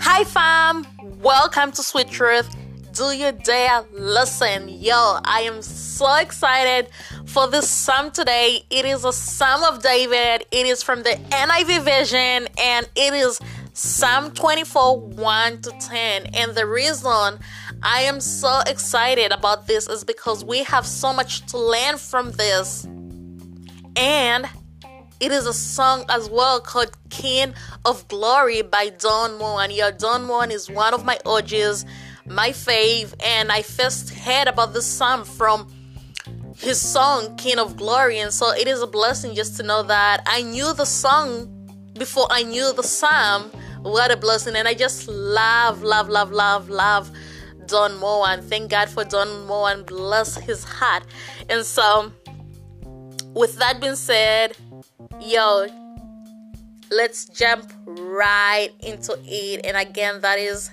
Hi, fam. Welcome to Sweet Truth. Do you dare listen? Yo, I am so excited for this psalm today. It is a psalm of David. It is from the NIV version and it is Psalm 24 1 to 10. And the reason I am so excited about this is because we have so much to learn from this. And it is a song as well called King of Glory by Don Moen. Yeah, Don Moen is one of my OGs, my fave, and I first heard about this song from his song King of Glory, and so it is a blessing just to know that I knew the song before I knew the psalm. What a blessing! And I just love, love, love, love, love Don Moen. Thank God for Don Moen. Bless his heart. And so, with that being said, yo, let's jump right into it. And again, that is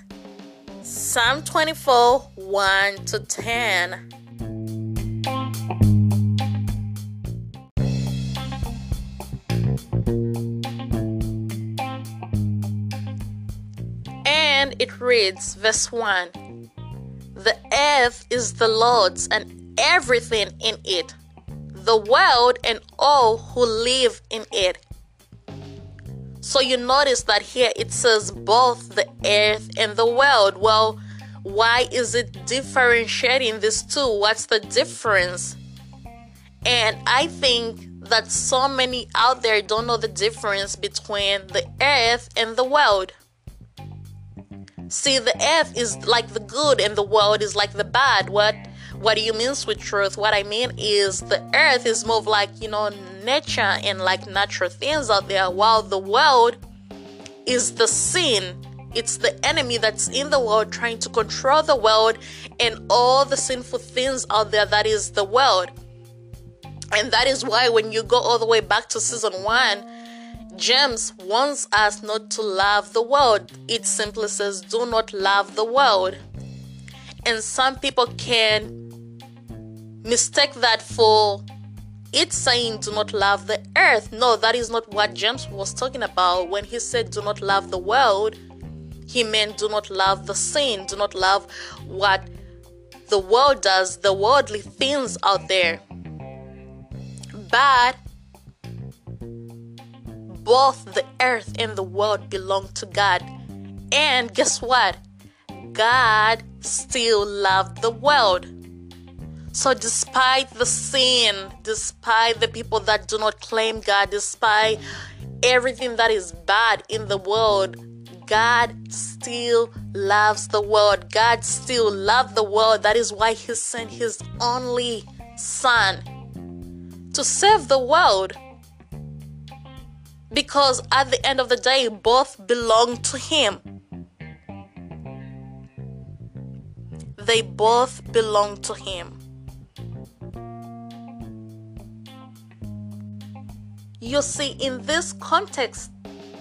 Psalm 24 1 to 10. And it reads, verse 1 The earth is the Lord's and everything in it the world and all who live in it. So you notice that here it says both the earth and the world. Well, why is it differentiating these two? What's the difference? And I think that so many out there don't know the difference between the earth and the world. See, the earth is like the good and the world is like the bad. What what do you mean with truth? What I mean is the earth is more like, you know, nature and like natural things out there, while the world is the sin. It's the enemy that's in the world trying to control the world and all the sinful things out there that is the world. And that is why when you go all the way back to season one, James wants us not to love the world. It simply says, do not love the world. And some people can mistake that for it saying do not love the earth. No, that is not what James was talking about when he said do not love the world. He meant do not love the sin, do not love what the world does, the worldly things out there. But both the earth and the world belong to God. And guess what? God still loved the world. So, despite the sin, despite the people that do not claim God, despite everything that is bad in the world, God still loves the world. God still loved the world. That is why He sent His only Son to save the world. Because at the end of the day, both belong to Him. They both belong to Him. You see, in this context,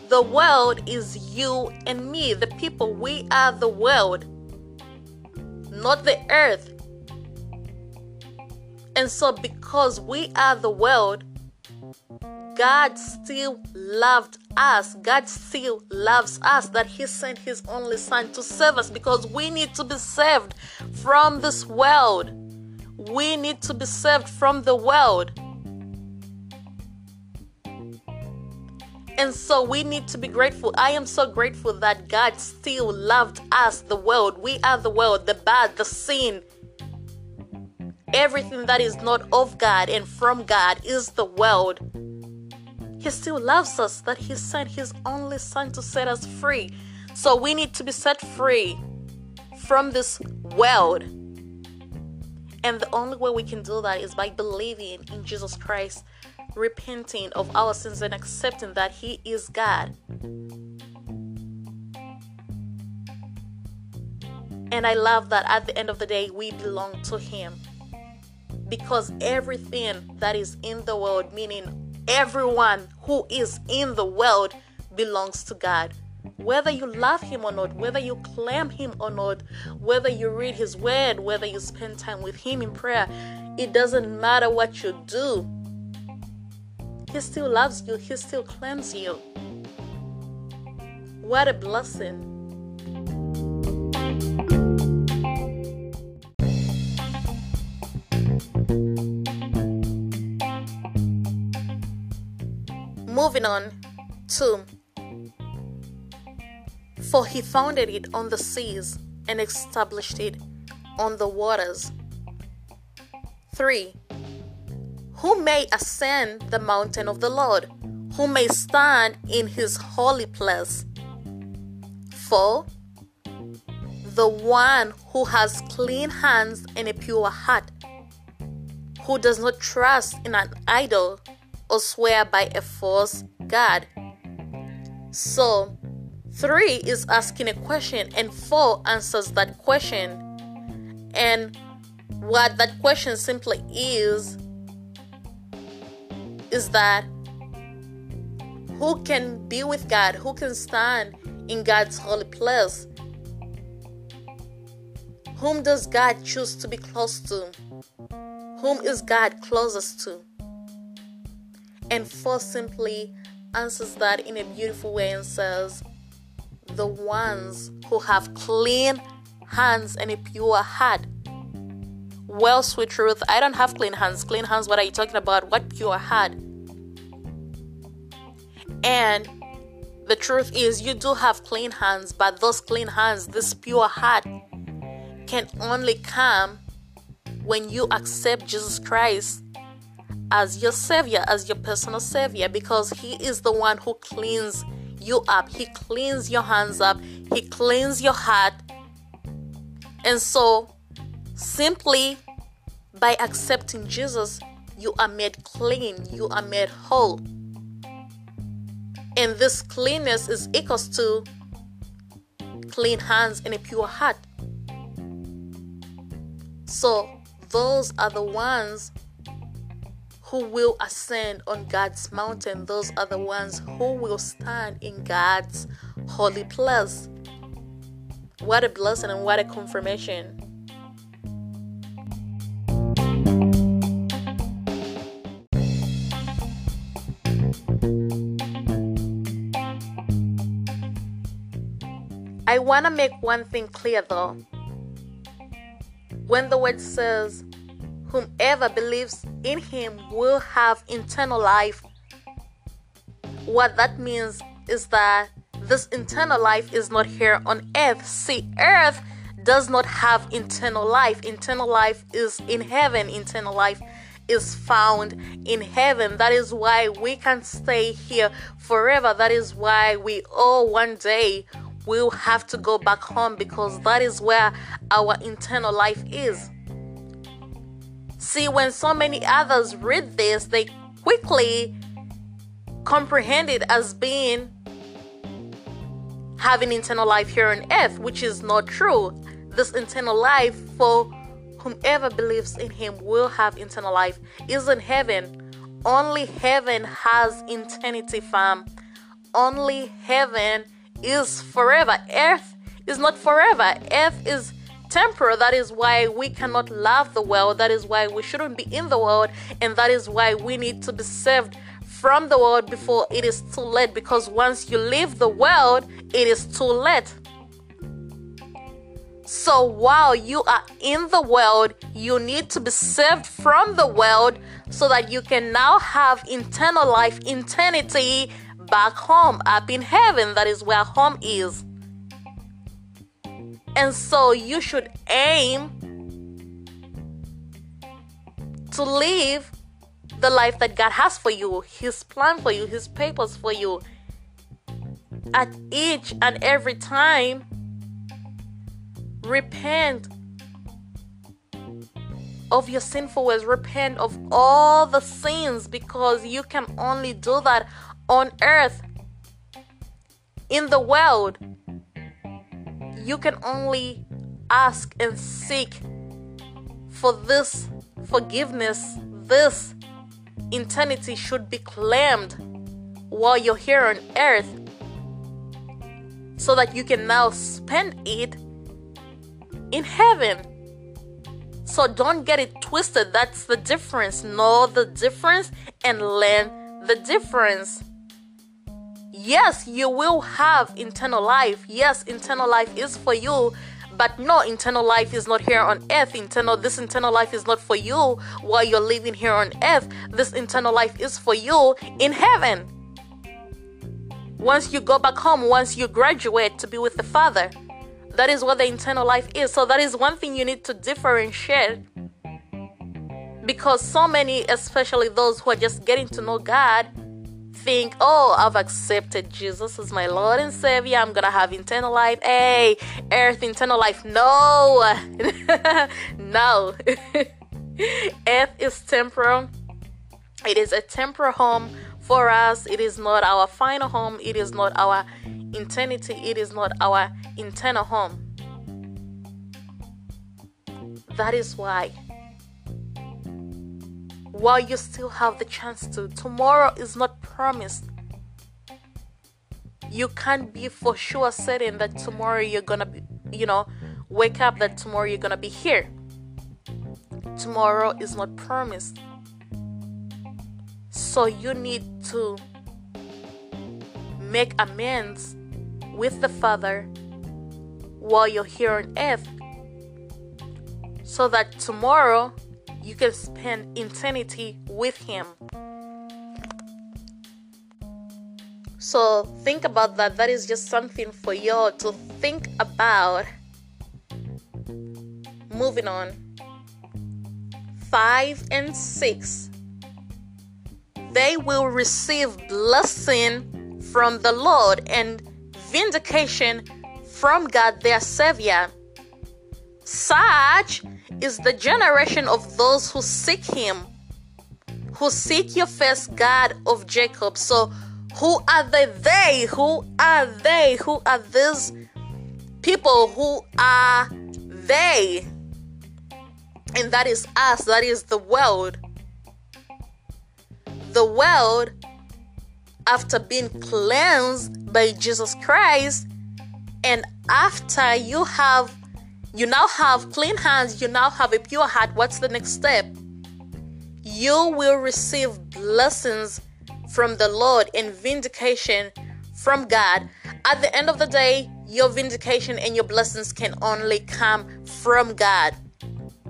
the world is you and me, the people. We are the world, not the earth. And so, because we are the world, God still loved us. God still loves us that He sent His only Son to save us because we need to be saved from this world. We need to be saved from the world. And so we need to be grateful. I am so grateful that God still loved us, the world. We are the world, the bad, the sin. Everything that is not of God and from God is the world. He still loves us, that He sent His only Son to set us free. So we need to be set free from this world. And the only way we can do that is by believing in Jesus Christ repenting of our sins and accepting that He is God. And I love that at the end of the day, we belong to Him. Because everything that is in the world, meaning everyone who is in the world, belongs to God. Whether you love Him or not, whether you claim Him or not, whether you read His Word, whether you spend time with Him in prayer, it doesn't matter what you do He still loves you, He still cleanses you. What a blessing. Moving on to For he founded it on the seas and established it on the waters. 3. Who may ascend the mountain of the Lord? Who may stand in his holy place? For The one who has clean hands and a pure heart, who does not trust in an idol or swear by a false God. So, 3 is asking a question, and 4 answers that question. And what that question simply is is that who can be with God, who can stand in God's holy place? Whom does God choose to be close to? Whom is God closest to? And four simply answers that in a beautiful way and says, The ones who have clean hands and a pure heart. Well, sweet truth, I don't have clean hands. Clean hands, what are you talking about? What pure heart? And the truth is, you do have clean hands, but those clean hands, this pure heart, can only come when you accept Jesus Christ as your Savior, as your personal Savior, because He is the one who cleans you up. He cleans your hands up, He cleans your heart. And so, simply by accepting Jesus, you are made clean, you are made whole. And this cleanness is equals to clean hands and a pure heart. So, those are the ones who will ascend on God's mountain. Those are the ones who will stand in God's holy place. What a blessing and what a confirmation. I want to make one thing clear though. When the word says, whomever believes in him will have eternal life, what that means is that this eternal life is not here on earth. See, earth does not have eternal life. Eternal life is in heaven. Eternal life is found in heaven. That is why we can stay here forever. That is why we all one day will have to go back home because that is where our internal life is. See, when so many others read this, they quickly comprehend it as being having internal life here on earth, which is not true. This internal life for whomever believes in him will have internal life is in heaven. Only heaven has eternity, fam. Only heaven is forever. Earth is not forever. Earth is temporal. That is why we cannot love the world. That is why we shouldn't be in the world. And that is why we need to be saved from the world before it is too late. Because once you leave the world, it is too late. So while you are in the world, you need to be saved from the world so that you can now have eternal life, eternity back home, up in heaven. That is where home is. And so you should aim to live the life that God has for you, His plan for you, His purpose for you. At each and every time, repent of your sinful ways, repent of all the sins because you can only do that on earth, in the world, you can only ask and seek for this forgiveness, this eternity should be claimed while you're here on earth so that you can now spend it in heaven. So don't get it twisted. That's the difference. Know the difference and learn the difference yes you will have internal life. Yes internal life is for you but no internal life is not here on earth. Internal, this internal life is not for you while you're living here on earth. This internal life is for you in heaven. Once you go back home once you graduate to be with the father that is what the internal life is. So that is one thing you need to differentiate because so many especially those who are just getting to know god think, oh, I've accepted Jesus as my Lord and Savior. I'm gonna have eternal life. Hey, earth, eternal life. No, no. earth is temporal. It is a temporal home for us. It is not our final home. It is not our eternity. It is not our eternal home. That is why while you still have the chance to. Tomorrow is not promised. You can't be for sure certain that tomorrow you're gonna be, you know, wake up that tomorrow you're gonna be here. Tomorrow is not promised. So you need to make amends with the Father while you're here on earth so that tomorrow you can spend eternity with Him. So think about that. That is just something for y'all to think about. Moving on. Five and six. They will receive blessing from the Lord and vindication from God their Savior. Such is the generation of those who seek him, who seek your first God of Jacob. So, who are they? they? Who are they? Who are these people? Who are they? And that is us, that is the world. The world, after being cleansed by Jesus Christ, and after you have you now have clean hands, you now have a pure heart. What's the next step? You will receive blessings from the Lord and vindication from God. At the end of the day, your vindication and your blessings can only come from God.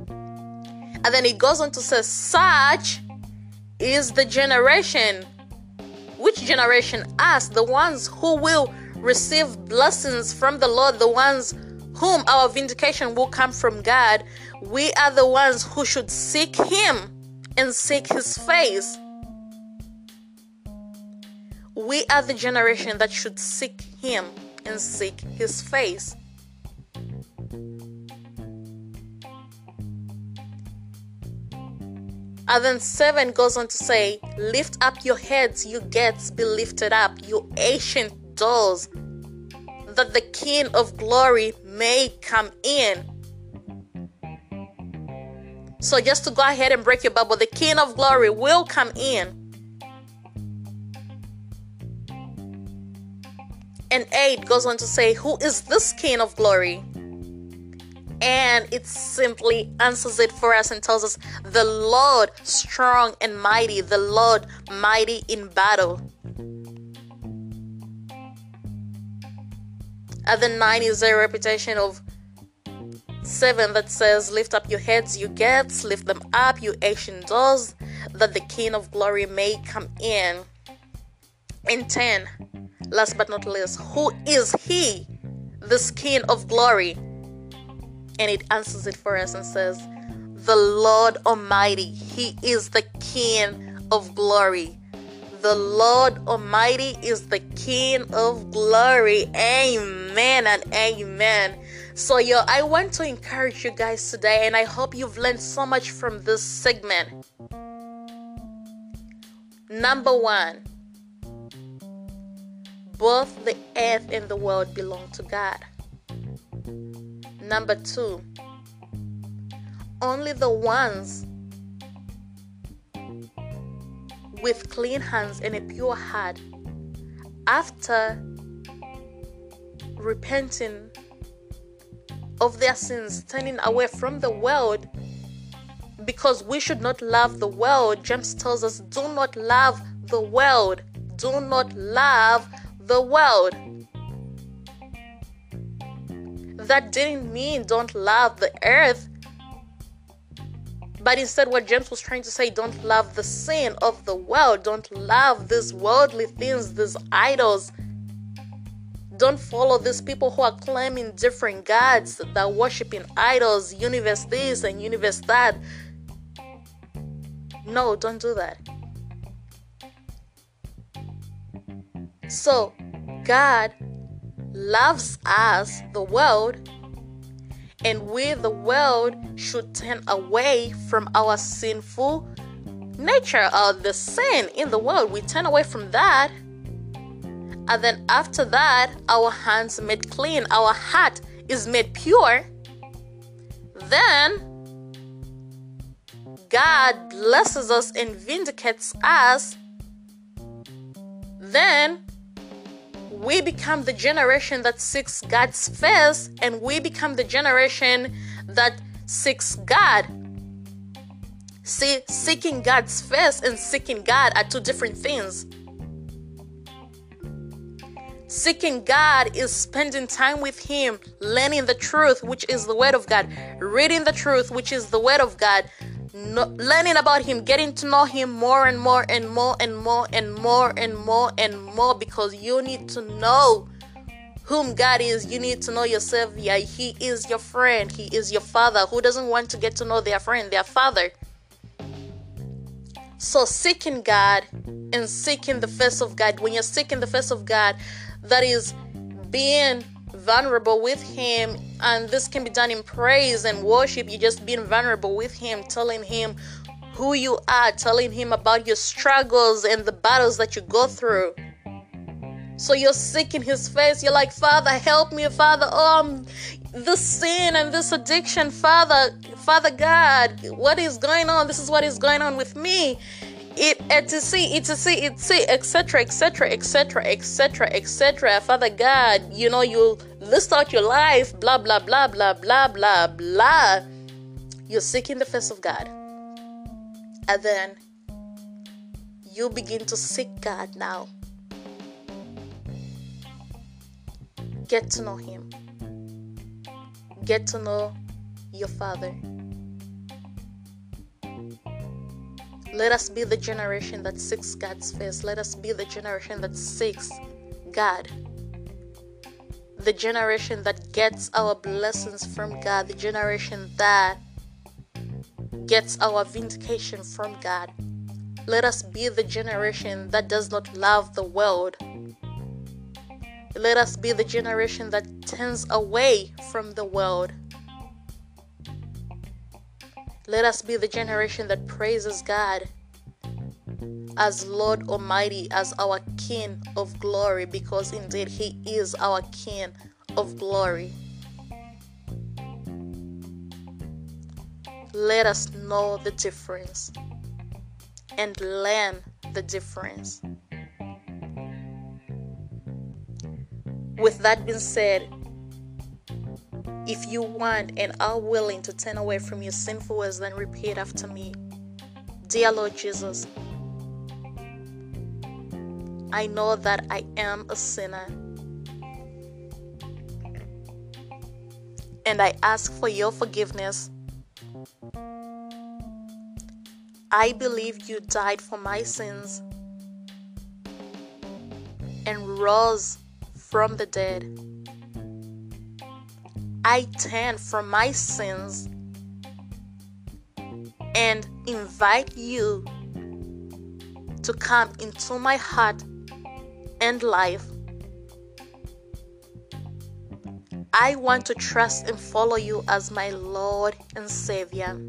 And then it goes on to say, Such is the generation. Which generation? Us, the ones who will receive blessings from the Lord, the ones whom our vindication will come from God, we are the ones who should seek Him and seek His face. We are the generation that should seek Him and seek His face. And then 7 goes on to say, Lift up your heads, you gates, be lifted up, you ancient doors, that the King of glory may come in. So, just to go ahead and break your bubble, the King of glory will come in. And 8 goes on to say, Who is this King of glory? And it simply answers it for us and tells us, The Lord strong and mighty, the Lord mighty in battle. At the nine is a repetition of seven that says, Lift up your heads, you gates, lift them up, you ancient doors, that the King of glory may come in. In 10, last but not least, who is he, this King of glory? And it answers it for us and says, The Lord Almighty, He is the King of glory. The Lord Almighty is the King of glory. Amen and amen. So, yo, I want to encourage you guys today, and I hope you've learned so much from this segment. Number one, both the earth and the world belong to God. Number two, only the ones with clean hands and a pure heart after repenting of their sins, turning away from the world because we should not love the world. James tells us, do not love the world. Do not love the world. That didn't mean don't love the earth. But instead, what James was trying to say, don't love the sin of the world. Don't love these worldly things, these idols. Don't follow these people who are claiming different gods that are worshiping idols, universe this and universe that. No, don't do that. So, God loves us, the world, and we, the world, should turn away from our sinful nature or the sin in the world. We turn away from that. And then after that, our hands made clean, our heart is made pure. Then God blesses us and vindicates us. Then we become the generation that seeks God's face and we become the generation that seeks God. See, seeking God's face and seeking God are two different things. Seeking God is spending time with Him, learning the truth, which is the Word of God, reading the truth, which is the Word of God, learning about him, getting to know him more and more and more and more and more and more and more because you need to know whom God is. You need to know yourself. Yeah, He is your friend, He is your Father. Who doesn't want to get to know their friend, their Father? So, seeking God and seeking the face of God, when you're seeking the face of God, that is being vulnerable with Him, and this can be done in praise and worship. You just being vulnerable with Him, telling Him who you are, telling Him about your struggles and the battles that you go through. So you're seeking His face. You're like, Father, help me, Father. Oh, I'm this sin and this addiction, Father, Father God, what is going on? This is what is going on with me it etc etc etc etc etc etc etc etc father god you know you list out your life blah blah blah blah blah blah blah. You're seeking the face of god. And then you begin to seek god now. Get to know him. Get to know your father Let us be the generation that seeks God's face. Let us be the generation that seeks God. The generation that gets our blessings from God. The generation that gets our vindication from God. Let us be the generation that does not love the world. Let us be the generation that turns away from the world. Let us be the generation that praises God as Lord Almighty, as our King of glory, because indeed He is our King of glory. Let us know the difference and learn the difference. With that being said, if you want and are willing to turn away from your sinful ways, then repeat after me. Dear Lord Jesus, I know that I am a sinner. And I ask for your forgiveness. I believe you died for my sins and rose from the dead. I turn from my sins and invite you to come into my heart and life. I want to trust and follow you as my Lord and Savior.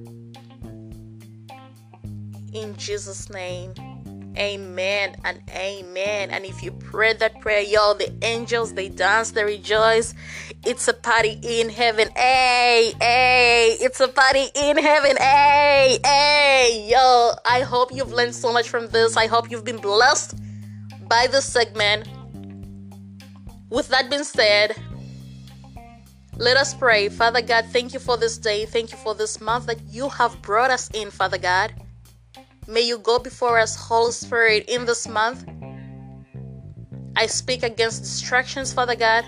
In Jesus' name. Amen and amen. And if you pray that prayer, y'all, the angels they dance, they rejoice. It's a party in heaven. Hey, hey, it's a party in heaven. Hey, hey, yo. I hope you've learned so much from this. I hope you've been blessed by this segment. With that being said, let us pray. Father God, thank you for this day. Thank you for this month that you have brought us in, Father God. May you go before us, Holy Spirit, in this month. I speak against distractions, Father God.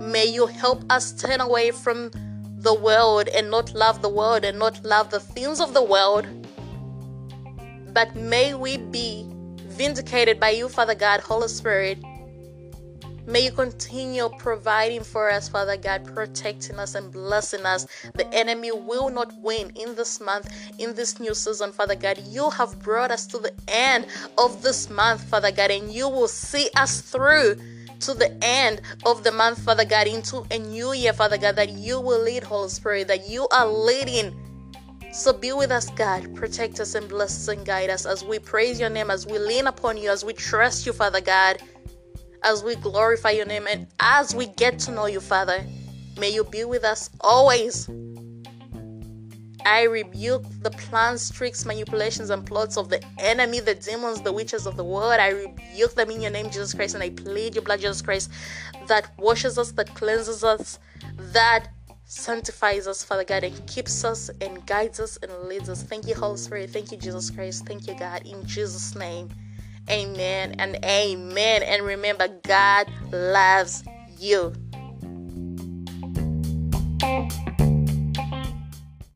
May you help us turn away from the world and not love the world and not love the things of the world. But may we be vindicated by you, Father God, Holy Spirit. May you continue providing for us, Father God, protecting us and blessing us. The enemy will not win in this month, in this new season, Father God. You have brought us to the end of this month, Father God, and you will see us through to the end of the month, Father God, into a new year, Father God, that you will lead, Holy Spirit, that you are leading. So be with us, God. Protect us and bless us and guide us as we praise your name, as we lean upon you, as we trust you, Father God, as we glorify your name, and as we get to know you, Father. May you be with us always. I rebuke the plans, tricks, manipulations, and plots of the enemy, the demons, the witches of the world. I rebuke them in your name, Jesus Christ, and I plead your blood, Jesus Christ, that washes us, that cleanses us, that sanctifies us, Father God, and keeps us and guides us and leads us. Thank you, Holy Spirit. Thank you, Jesus Christ. Thank you, God. In Jesus' name, Amen and amen. And remember, God loves you.